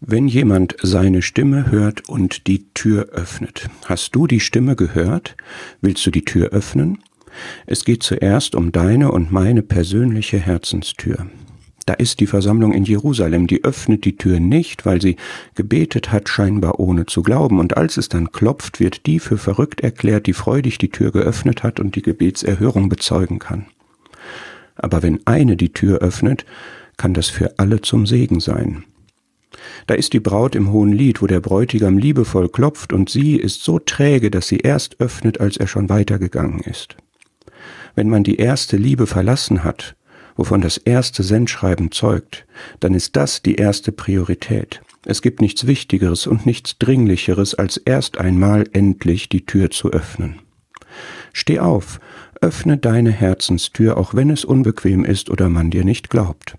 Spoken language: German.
Wenn jemand seine Stimme hört und die Tür öffnet, hast du die Stimme gehört? Willst du die Tür öffnen? Es geht zuerst um deine und meine persönliche Herzenstür. Da ist die Versammlung in Jerusalem, die öffnet die Tür nicht, weil sie gebetet hat, scheinbar ohne zu glauben, und als es dann klopft, wird die für verrückt erklärt, die freudig die Tür geöffnet hat und die Gebetserhörung bezeugen kann. Aber wenn eine die Tür öffnet, kann das für alle zum Segen sein. Da ist die Braut im hohen Lied, wo der Bräutigam liebevoll klopft, und sie ist so träge, dass sie erst öffnet, als er schon weitergegangen ist. Wenn man die erste Liebe verlassen hat, wovon das erste Sendschreiben zeugt, dann ist das die erste Priorität. Es gibt nichts Wichtigeres und nichts Dringlicheres, als erst einmal endlich die Tür zu öffnen. Steh auf, öffne deine Herzenstür, auch wenn es unbequem ist oder man dir nicht glaubt.